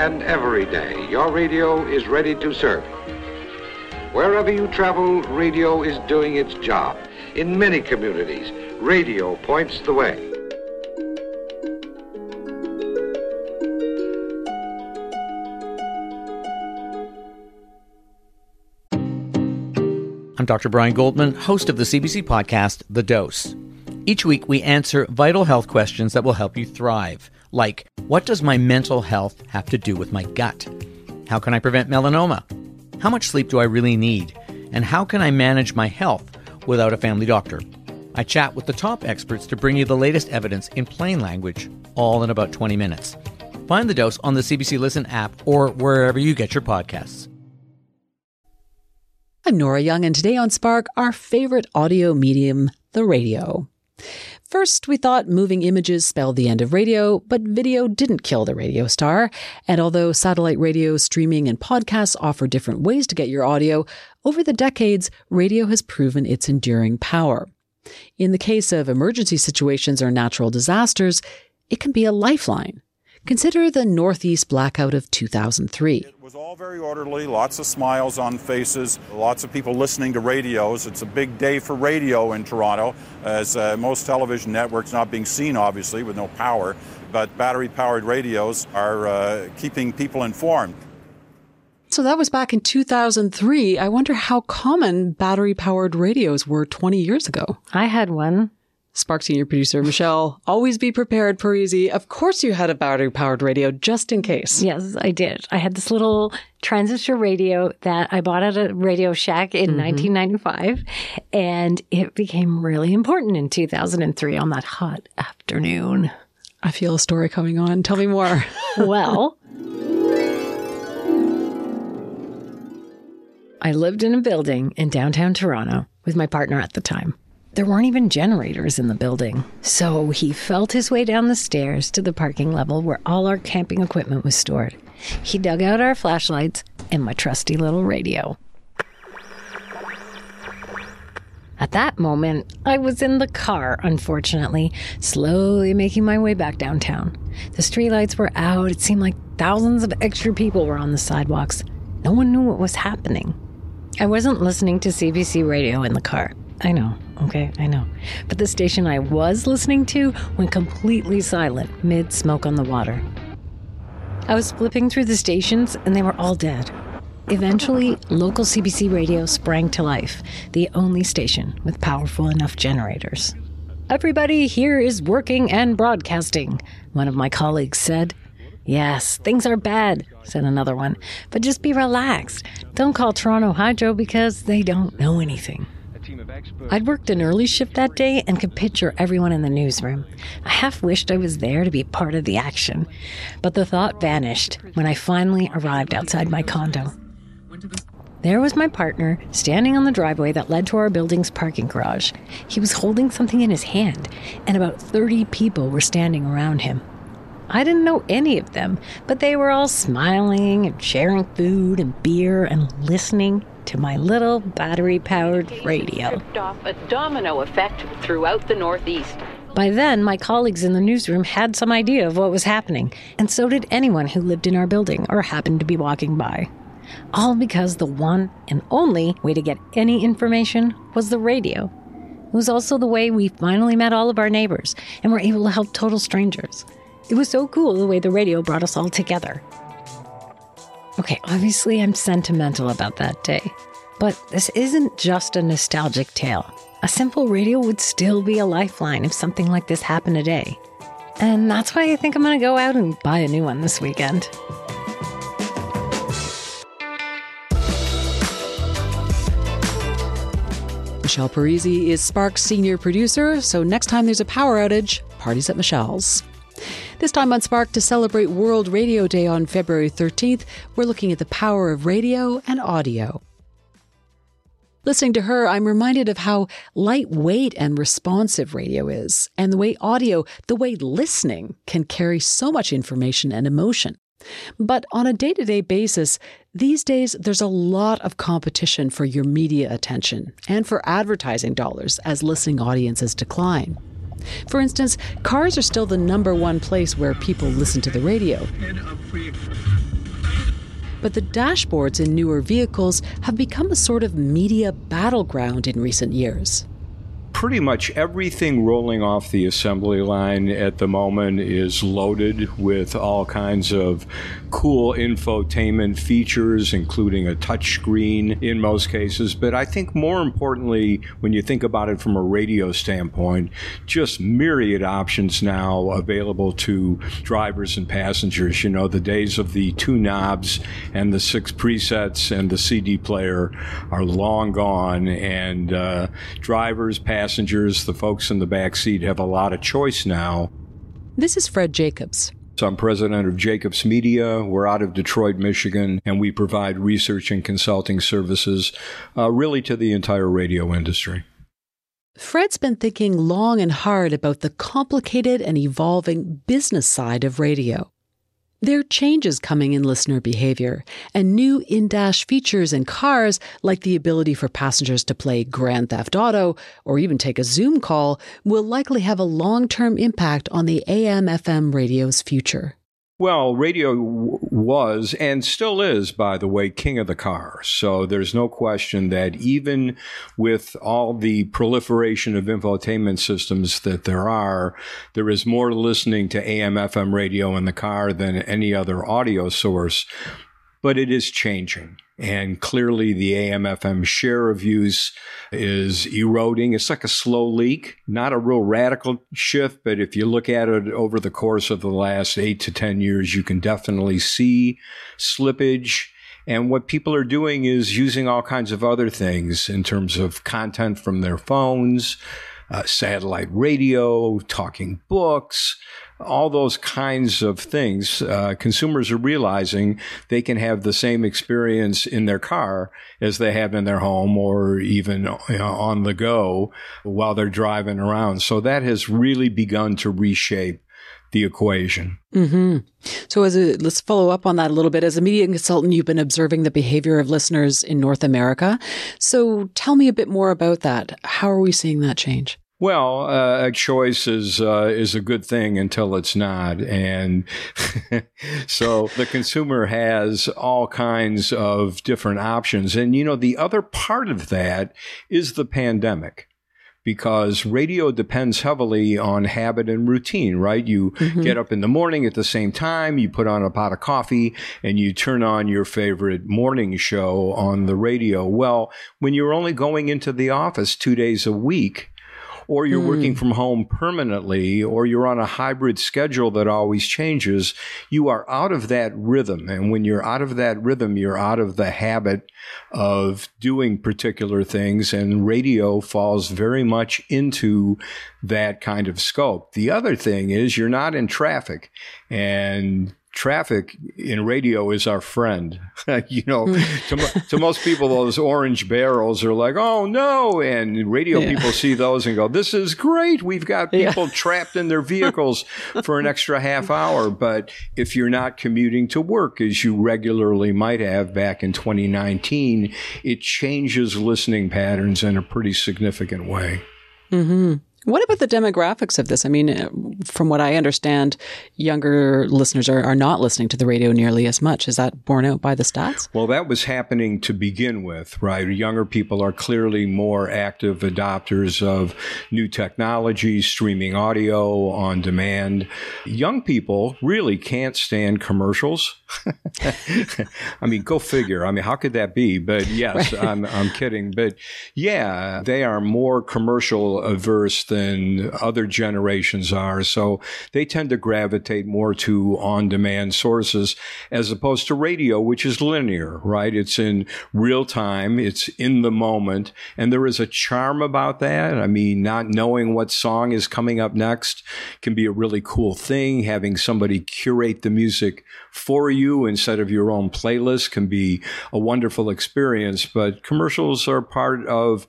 Speaker 12: And every day, your radio is ready to serve. Wherever you travel, radio is doing its job. In many communities, radio points the way.
Speaker 17: I'm Dr. Brian Goldman, host of the CBC podcast, The Dose. Each week, we answer vital health questions that will help you thrive, like what does my mental health have to do with my gut? How can I prevent melanoma? How much sleep do I really need? And how can I manage my health without a family doctor? I chat with the top experts to bring you the latest evidence in plain language, all in about 20 minutes. Find the dose on the CBC Listen app or wherever you get your podcasts.
Speaker 4: I'm Nora Young, and today on Spark, our favorite audio medium, the radio. First, we thought moving images spelled the end of radio, but video didn't kill the radio star. And although satellite radio, streaming, and podcasts offer different ways to get your audio, over the decades, radio has proven its enduring power. In the case of emergency situations or natural disasters, it can be a lifeline. Consider the Northeast blackout of 2003.
Speaker 18: It was all very orderly, lots of smiles on faces, lots of people listening to radios. It's a big day for radio in Toronto, as uh, most television networks not being seen, obviously, with no power. But battery powered radios are uh, keeping people informed.
Speaker 4: So that was back in 2003. I wonder how common battery powered radios were 20 years ago.
Speaker 19: I had one.
Speaker 4: Spark senior producer Michelle, always be prepared, Parisi. Of course, you had a battery powered radio just in case.
Speaker 19: Yes, I did. I had this little transistor radio that I bought at a Radio Shack in mm-hmm. 1995, and it became really important in 2003 on that hot afternoon.
Speaker 4: I feel a story coming on. Tell me more.
Speaker 19: well, I lived in a building in downtown Toronto with my partner at the time. There weren't even generators in the building. So he felt his way down the stairs to the parking level where all our camping equipment was stored. He dug out our flashlights and my trusty little radio. At that moment, I was in the car, unfortunately, slowly making my way back downtown. The streetlights were out. It seemed like thousands of extra people were on the sidewalks. No one knew what was happening. I wasn't listening to CBC radio in the car. I know, okay, I know. But the station I was listening to went completely silent mid smoke on the water. I was flipping through the stations and they were all dead. Eventually, local CBC radio sprang to life, the only station with powerful enough generators. Everybody here is working and broadcasting, one of my colleagues said. Yes, things are bad, said another one, but just be relaxed. Don't call Toronto Hydro because they don't know anything. I'd worked an early shift that day and could picture everyone in the newsroom. I half wished I was there to be part of the action, but the thought vanished when I finally arrived outside my condo. There was my partner standing on the driveway that led to our building's parking garage. He was holding something in his hand, and about 30 people were standing around him. I didn't know any of them, but they were all smiling and sharing food and beer and listening to my little battery powered radio.
Speaker 20: Off a domino effect throughout the Northeast.
Speaker 19: By then, my colleagues in the newsroom had some idea of what was happening, and so did anyone who lived in our building or happened to be walking by. All because the one and only way to get any information was the radio. It was also the way we finally met all of our neighbors and were able to help total strangers. It was so cool the way the radio brought us all together. Okay, obviously I'm sentimental about that day. But this isn't just a nostalgic tale. A simple radio would still be a lifeline if something like this happened today. And that's why I think I'm going to go out and buy a new one this weekend.
Speaker 4: Michelle Parisi is Spark's senior producer, so next time there's a power outage, parties at Michelle's. This time on Spark to celebrate World Radio Day on February 13th, we're looking at the power of radio and audio. Listening to her, I'm reminded of how lightweight and responsive radio is, and the way audio, the way listening, can carry so much information and emotion. But on a day to day basis, these days there's a lot of competition for your media attention and for advertising dollars as listening audiences decline. For instance, cars are still the number one place where people listen to the radio. But the dashboards in newer vehicles have become a sort of media battleground in recent years.
Speaker 21: Pretty much everything rolling off the assembly line at the moment is loaded with all kinds of cool infotainment features, including a touchscreen in most cases. But I think more importantly, when you think about it from a radio standpoint, just myriad options now available to drivers and passengers. You know, the days of the two knobs and the six presets and the CD player are long gone, and uh, drivers, passengers, the folks in the back seat have a lot of choice now.
Speaker 4: This is Fred Jacobs.
Speaker 21: So I'm president of Jacobs Media. We're out of Detroit, Michigan, and we provide research and consulting services uh, really to the entire radio industry.
Speaker 4: Fred's been thinking long and hard about the complicated and evolving business side of radio. There are changes coming in listener behavior, and new in dash features in cars, like the ability for passengers to play Grand Theft Auto or even take a Zoom call, will likely have a long term impact on the AM FM radio's future.
Speaker 21: Well, radio w- was and still is, by the way, king of the car. So there's no question that even with all the proliferation of infotainment systems that there are, there is more listening to AM FM radio in the car than any other audio source. But it is changing. And clearly, the AM FM share of use is eroding. It's like a slow leak, not a real radical shift, but if you look at it over the course of the last eight to 10 years, you can definitely see slippage. And what people are doing is using all kinds of other things in terms of content from their phones, uh, satellite radio, talking books, all those kinds of things. Uh, consumers are realizing they can have the same experience in their car as they have in their home or even you know, on the go while they're driving around. So that has really begun to reshape the equation.
Speaker 4: Mm-hmm. So, as a, let's follow up on that a little bit. As a media consultant, you've been observing the behavior of listeners in North America. So, tell me a bit more about that. How are we seeing that change?
Speaker 21: Well, uh, a choice is uh, is a good thing until it's not, and so the consumer has all kinds of different options. And you know, the other part of that is the pandemic because radio depends heavily on habit and routine, right? You mm-hmm. get up in the morning at the same time, you put on a pot of coffee, and you turn on your favorite morning show on the radio. Well, when you're only going into the office two days a week, or you're mm. working from home permanently, or you're on a hybrid schedule that always changes, you are out of that rhythm. And when you're out of that rhythm, you're out of the habit of doing particular things. And radio falls very much into that kind of scope. The other thing is you're not in traffic and traffic in radio is our friend. you know, to, to, most people, those orange barrels are like, oh no. And radio yeah. people see those and go, this is great. We've got people yeah. trapped in their vehicles for an extra half hour. But if you're not commuting to work as you regularly might have back in 2019, it changes listening patterns in a pretty significant way.
Speaker 4: Mm-hmm. What about the demographics of this? I mean, uh, from what I understand, younger listeners are, are not listening to the radio nearly as much. Is that borne out by the stats?
Speaker 21: Well, that was happening to begin with, right? Younger people are clearly more active adopters of new technology, streaming audio on demand. Young people really can't stand commercials. I mean, go figure. I mean, how could that be? But yes, right. I'm, I'm kidding. But yeah, they are more commercial averse than other generations are. So they tend to gravitate more to on demand sources as opposed to radio, which is linear, right? It's in real time. It's in the moment. And there is a charm about that. I mean, not knowing what song is coming up next can be a really cool thing. Having somebody curate the music for you instead of your own playlist can be a wonderful experience. But commercials are part of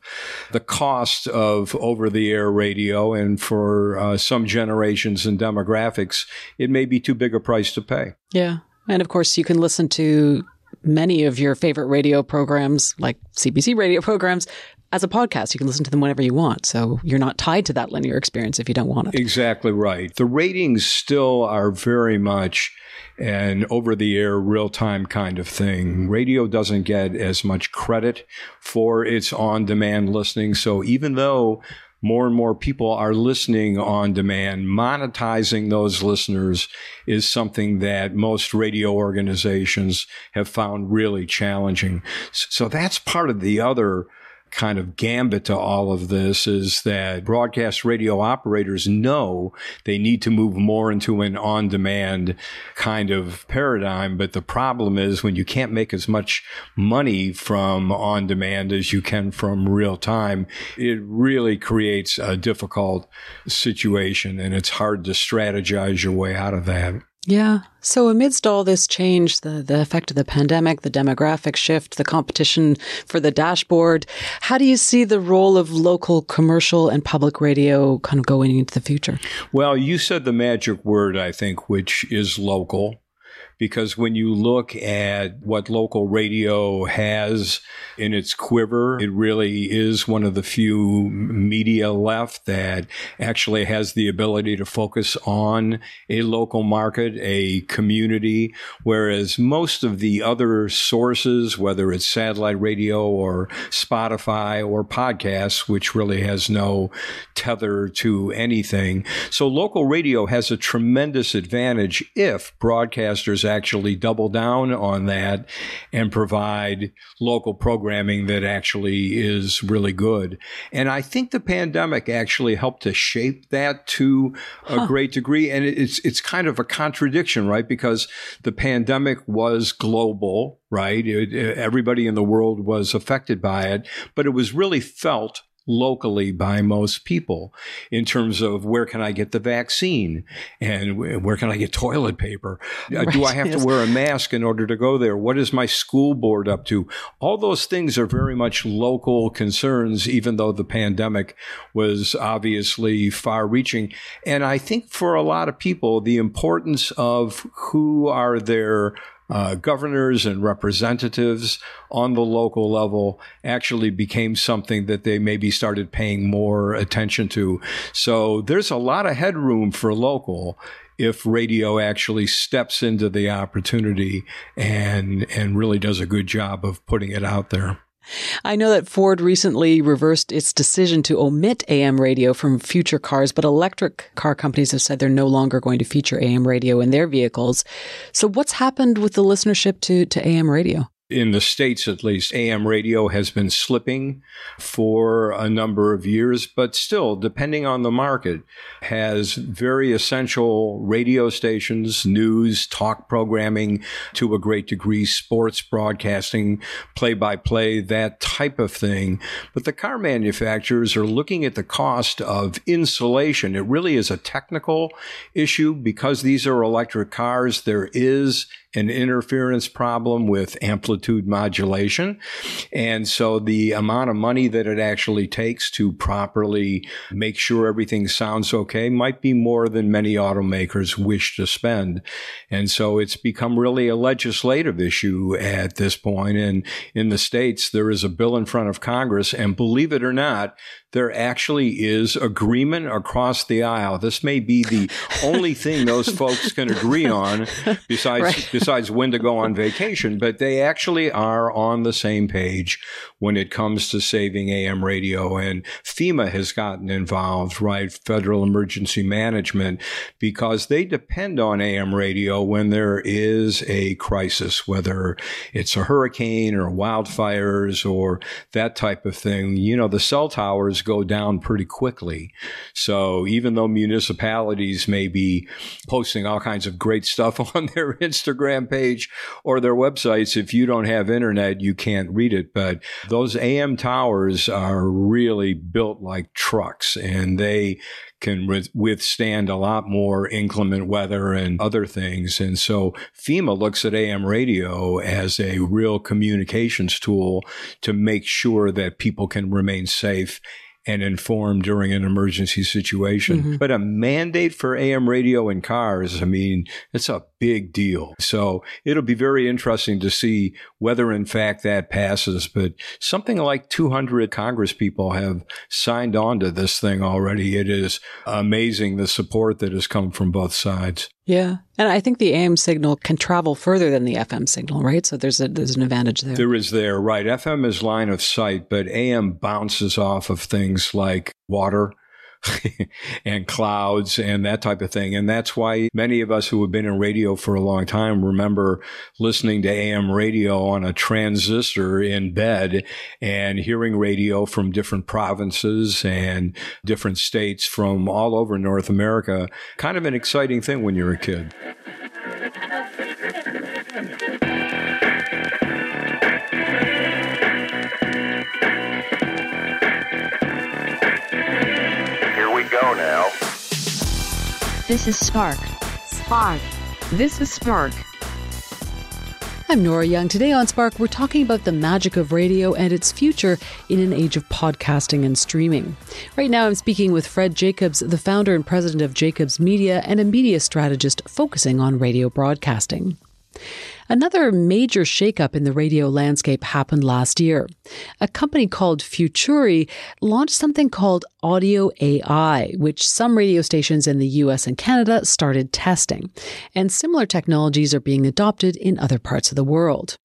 Speaker 21: the cost of over the air radio. And for uh, some generations and demographics, it may be too big a price to pay.
Speaker 4: Yeah. And of course, you can listen to many of your favorite radio programs, like CBC radio programs, as a podcast. You can listen to them whenever you want. So you're not tied to that linear experience if you don't want it.
Speaker 21: Exactly right. The ratings still are very much an over the air, real time kind of thing. Radio doesn't get as much credit for its on demand listening. So even though more and more people are listening on demand. Monetizing those listeners is something that most radio organizations have found really challenging. So that's part of the other kind of gambit to all of this is that broadcast radio operators know they need to move more into an on demand kind of paradigm. But the problem is when you can't make as much money from on demand as you can from real time, it really creates a difficult situation and it's hard to strategize your way out of that.
Speaker 4: Yeah. So amidst all this change, the, the effect of the pandemic, the demographic shift, the competition for the dashboard, how do you see the role of local commercial and public radio kind of going into the future?
Speaker 21: Well, you said the magic word, I think, which is local because when you look at what local radio has in its quiver, it really is one of the few media left that actually has the ability to focus on a local market, a community, whereas most of the other sources, whether it's satellite radio or Spotify or podcasts, which really has no tether to anything. So local radio has a tremendous advantage if broadcasters actually double down on that and provide local programming that actually is really good. And I think the pandemic actually helped to shape that to a huh. great degree. And it's, it's kind of a contradiction, right? Because the pandemic was global, right? It, everybody in the world was affected by it, but it was really felt locally by most people in terms of where can I get the vaccine and where can I get toilet paper? Right, Do I have yes. to wear a mask in order to go there? What is my school board up to? All those things are very much local concerns, even though the pandemic was obviously far reaching. And I think for a lot of people, the importance of who are their uh, governors and representatives on the local level actually became something that they maybe started paying more attention to. So there's a lot of headroom for local if radio actually steps into the opportunity and and really does a good job of putting it out there.
Speaker 4: I know that Ford recently reversed its decision to omit AM radio from future cars, but electric car companies have said they're no longer going to feature AM radio in their vehicles. So what's happened with the listenership to, to AM radio?
Speaker 21: In the States at least, AM radio has been slipping for a number of years, but still, depending on the market, has very essential radio stations, news, talk programming to a great degree, sports broadcasting, play by play, that type of thing. But the car manufacturers are looking at the cost of insulation. It really is a technical issue because these are electric cars. There is an interference problem with amplitude modulation. And so the amount of money that it actually takes to properly make sure everything sounds okay might be more than many automakers wish to spend. And so it's become really a legislative issue at this point. And in the States, there is a bill in front of Congress. And believe it or not, there actually is agreement across the aisle. This may be the only thing those folks can agree on besides right. besides when to go on vacation, but they actually are on the same page when it comes to saving AM radio and FEMA has gotten involved, right? Federal Emergency Management because they depend on AM radio when there is a crisis, whether it's a hurricane or wildfires or that type of thing. You know, the cell towers go down pretty quickly. So even though municipalities may be posting all kinds of great stuff on their Instagram page or their websites, if you don't have internet, you can't read it. But those AM towers are really built like trucks and they can withstand a lot more inclement weather and other things. And so FEMA looks at AM radio as a real communications tool to make sure that people can remain safe and informed during an emergency situation. Mm-hmm. But a mandate for AM radio in cars, I mean, it's a big deal. So it'll be very interesting to see whether in fact that passes. But something like 200 Congress people have signed on to this thing already. It is amazing the support that has come from both sides.
Speaker 4: Yeah. And I think the AM signal can travel further than the FM signal, right? So there's a, there's an advantage there.
Speaker 21: There is there, right. FM is line of sight, but AM bounces off of things like water and clouds and that type of thing. And that's why many of us who have been in radio for a long time remember listening to AM radio on a transistor in bed and hearing radio from different provinces and different states from all over North America. Kind of an exciting thing when you're a kid.
Speaker 13: This is Spark.
Speaker 22: Spark. This is Spark.
Speaker 4: I'm Nora Young. Today on Spark, we're talking about the magic of radio and its future in an age of podcasting and streaming. Right now, I'm speaking with Fred Jacobs, the founder and president of Jacobs Media and a media strategist focusing on radio broadcasting. Another major shakeup in the radio landscape happened last year. A company called Futuri launched something called Audio AI, which some radio stations in the US and Canada started testing. And similar technologies are being adopted in other parts of the world.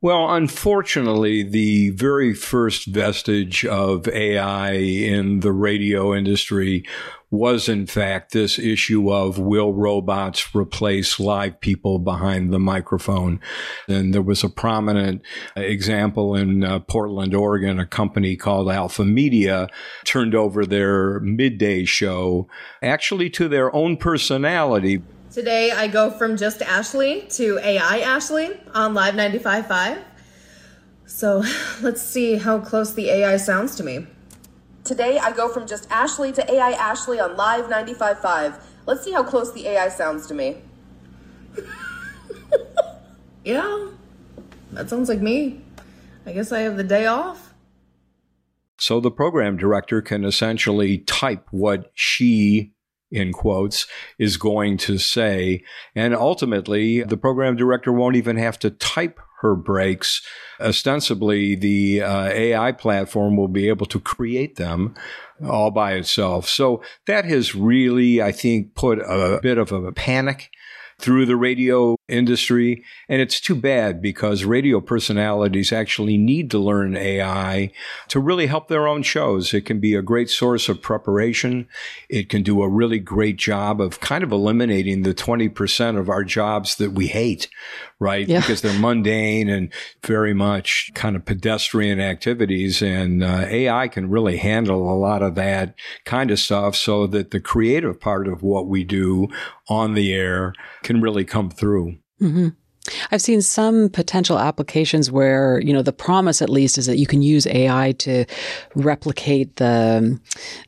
Speaker 21: Well, unfortunately, the very first vestige of AI in the radio industry was in fact this issue of will robots replace live people behind the microphone? And there was a prominent example in uh, Portland, Oregon, a company called Alpha Media turned over their midday show actually to their own personality.
Speaker 23: Today I go from just Ashley to AI Ashley on Live 95.5. So let's see how close the AI sounds to me. Today I go from just Ashley to AI Ashley on Live 95.5. Let's see how close the AI sounds to me. yeah, that sounds like me. I guess I have the day off.
Speaker 21: So the program director can essentially type what she in quotes, is going to say. And ultimately, the program director won't even have to type her breaks. Ostensibly, the uh, AI platform will be able to create them all by itself. So that has really, I think, put a bit of a panic through the radio industry. And it's too bad because radio personalities actually need to learn AI to really help their own shows. It can be a great source of preparation. It can do a really great job of kind of eliminating the 20% of our jobs that we hate, right? Yeah. Because they're mundane and very much kind of pedestrian activities. And uh, AI can really handle a lot of that kind of stuff so that the creative part of what we do on the air can really come through.
Speaker 4: Mm-hmm. I've seen some potential applications where, you know, the promise at least is that you can use AI to replicate the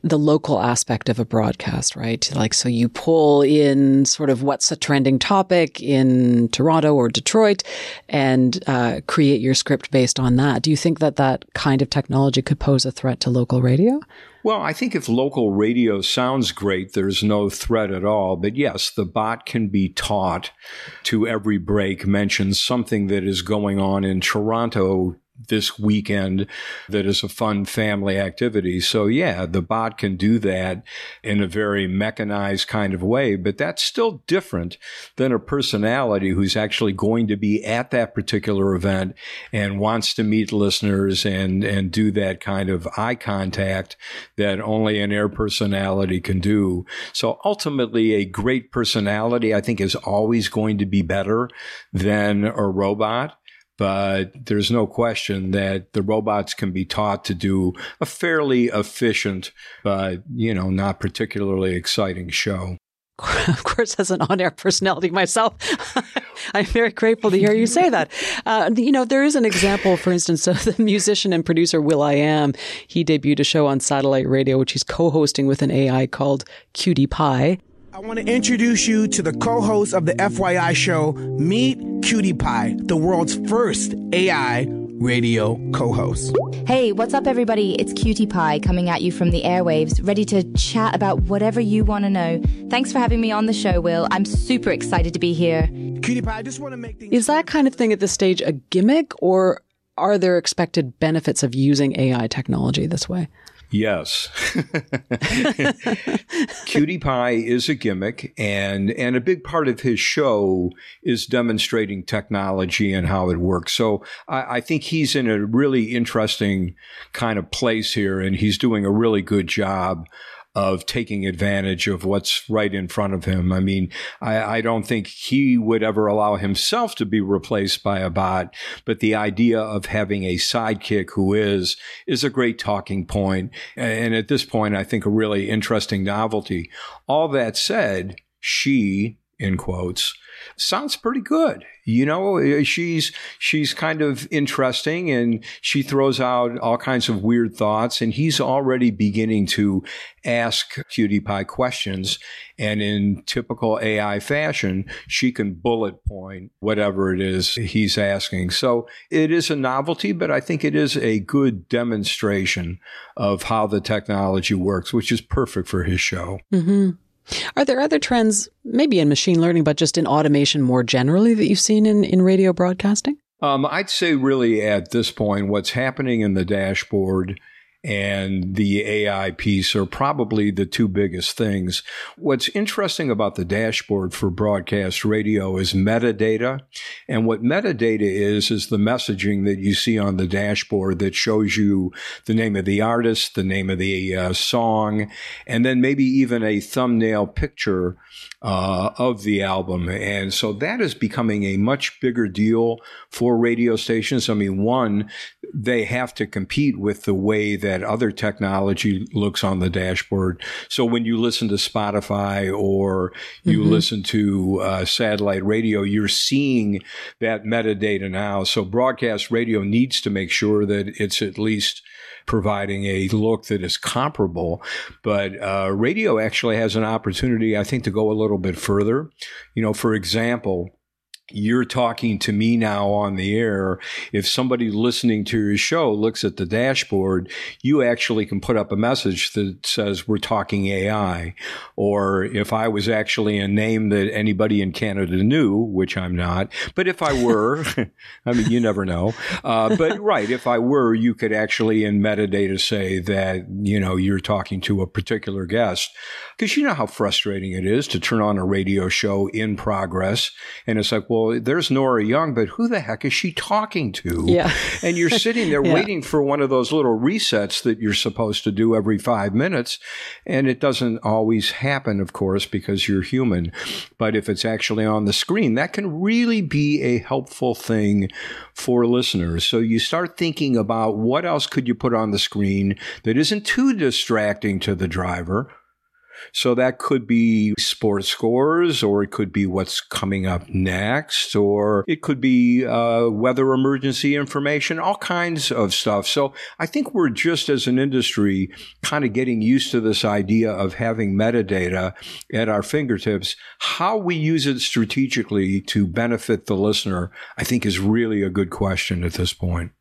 Speaker 4: the local aspect of a broadcast, right? Like so you pull in sort of what's a trending topic in Toronto or Detroit and uh, create your script based on that. Do you think that that kind of technology could pose a threat to local radio?
Speaker 21: Well, I think if local radio sounds great, there's no threat at all. But yes, the bot can be taught to every break mention something that is going on in Toronto this weekend that is a fun family activity. So yeah, the bot can do that in a very mechanized kind of way, but that's still different than a personality who's actually going to be at that particular event and wants to meet listeners and, and do that kind of eye contact that only an air personality can do. So ultimately a great personality, I think is always going to be better than a robot but there's no question that the robots can be taught to do a fairly efficient, but, you know, not particularly exciting show.
Speaker 4: Of course, as an on air personality myself, I'm very grateful to hear you say that. Uh, you know, there is an example, for instance, of the musician and producer Will I Am. He debuted a show on satellite radio, which he's co hosting with an AI called Cutie Pie.
Speaker 24: I want to introduce you to the co host of the FYI show, Meet Cutie Pie, the world's first AI radio co host.
Speaker 25: Hey, what's up, everybody? It's Cutie Pie coming at you from the airwaves, ready to chat about whatever you want to know. Thanks for having me on the show, Will. I'm super excited to be here.
Speaker 24: Cutie Pie, I just want to make things.
Speaker 4: Is that kind of thing at this stage a gimmick, or are there expected benefits of using AI technology this way?
Speaker 21: Yes. Cutie Pie is a gimmick, and, and a big part of his show is demonstrating technology and how it works. So I, I think he's in a really interesting kind of place here, and he's doing a really good job of taking advantage of what's right in front of him. I mean, I, I, don't think he would ever allow himself to be replaced by a bot, but the idea of having a sidekick who is, is a great talking point. And at this point, I think a really interesting novelty. All that said, she, in quotes, sounds pretty good. You know, she's she's kind of interesting and she throws out all kinds of weird thoughts and he's already beginning to ask Cutie Pie questions and in typical AI fashion, she can bullet point whatever it is he's asking. So it is a novelty, but I think it is a good demonstration of how the technology works, which is perfect for his show.
Speaker 4: Mm-hmm. Are there other trends, maybe in machine learning, but just in automation more generally, that you've seen in, in radio broadcasting?
Speaker 21: Um, I'd say, really, at this point, what's happening in the dashboard and the AI piece are probably the two biggest things. What's interesting about the dashboard for broadcast radio is metadata. And what metadata is, is the messaging that you see on the dashboard that shows you the name of the artist, the name of the uh, song, and then maybe even a thumbnail picture uh, of the album. And so that is becoming a much bigger deal for radio stations. I mean, one, they have to compete with the way that other technology looks on the dashboard. So when you listen to Spotify or you mm-hmm. listen to uh, satellite radio, you're seeing that metadata now. So broadcast radio needs to make sure that it's at least providing a look that is comparable. But uh, radio actually has an opportunity, I think, to go a little bit further. You know, for example, you're talking to me now on the air. If somebody listening to your show looks at the dashboard, you actually can put up a message that says we're talking AI. Or if I was actually a name that anybody in Canada knew, which I'm not, but if I were, I mean, you never know. Uh, but right, if I were, you could actually in metadata say that, you know, you're talking to a particular guest. Cause you know how frustrating it is to turn on a radio show in progress. And it's like, well, well, there's Nora Young, but who the heck is she talking to?
Speaker 4: Yeah.
Speaker 21: and you're sitting there yeah. waiting for one of those little resets that you're supposed to do every five minutes. And it doesn't always happen, of course, because you're human. But if it's actually on the screen, that can really be a helpful thing for listeners. So you start thinking about what else could you put on the screen that isn't too distracting to the driver so that could be sports scores, or it could be what's coming up next, or it could be uh, weather emergency information, all kinds of stuff. So I think we're just as an industry kind of getting used to this idea of having metadata at our fingertips. How we use it strategically to benefit the listener, I think is really a good question at this point.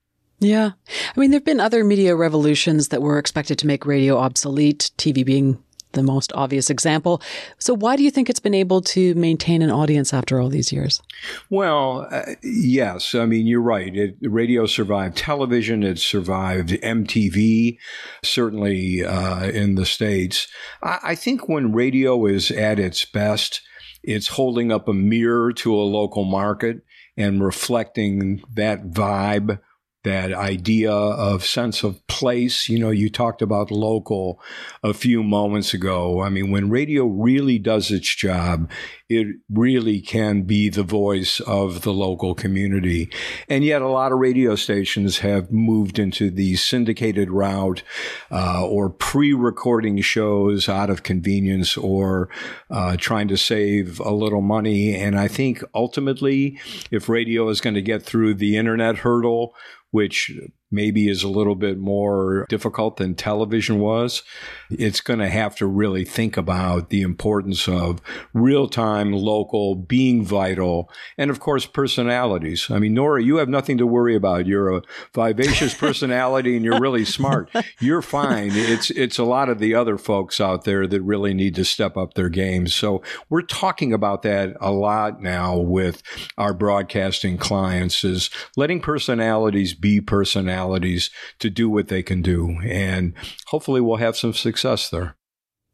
Speaker 4: Yeah. I mean, there have been other media revolutions that were expected to make radio obsolete, TV being the most obvious example. So, why do you think it's been able to maintain an audience after all these years?
Speaker 21: Well, uh, yes. I mean, you're right. It, radio survived television, it survived MTV, certainly uh, in the States. I, I think when radio is at its best, it's holding up a mirror to a local market and reflecting that vibe that idea of sense of place. You know, you talked about local a few moments ago. I mean, when radio really does its job, it really can be the voice of the local community. And yet a lot of radio stations have moved into the syndicated route, uh, or pre-recording shows out of convenience or, uh, trying to save a little money. And I think ultimately, if radio is going to get through the internet hurdle, which maybe is a little bit more difficult than television was, it's going to have to really think about the importance of real time, local, being vital, and of course, personalities. I mean, Nora, you have nothing to worry about. You're a vivacious personality and you're really smart. You're fine. It's, it's a lot of the other folks out there that really need to step up their games. So we're talking about that a lot now with our broadcasting clients is letting personalities be personalities personalities to do what they can do. And hopefully we'll have some success there.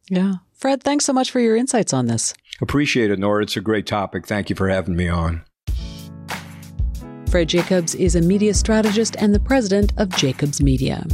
Speaker 4: Yeah. Fred, thanks so much for your insights on this.
Speaker 21: Appreciate it, Nora. It's a great topic. Thank you for having me on.
Speaker 4: Fred Jacobs is a media strategist and the president of Jacobs Media.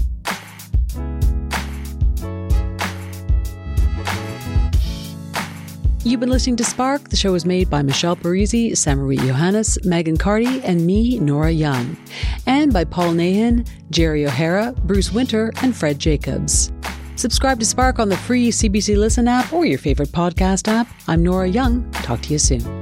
Speaker 4: You've been listening to Spark. The show was made by Michelle Parisi, Samraweet Yohannes, Megan Carty, and me, Nora Young. And by Paul Nahan, Jerry O'Hara, Bruce Winter, and Fred Jacobs. Subscribe to Spark on the free CBC Listen app or your favorite podcast app. I'm Nora Young. Talk to you soon.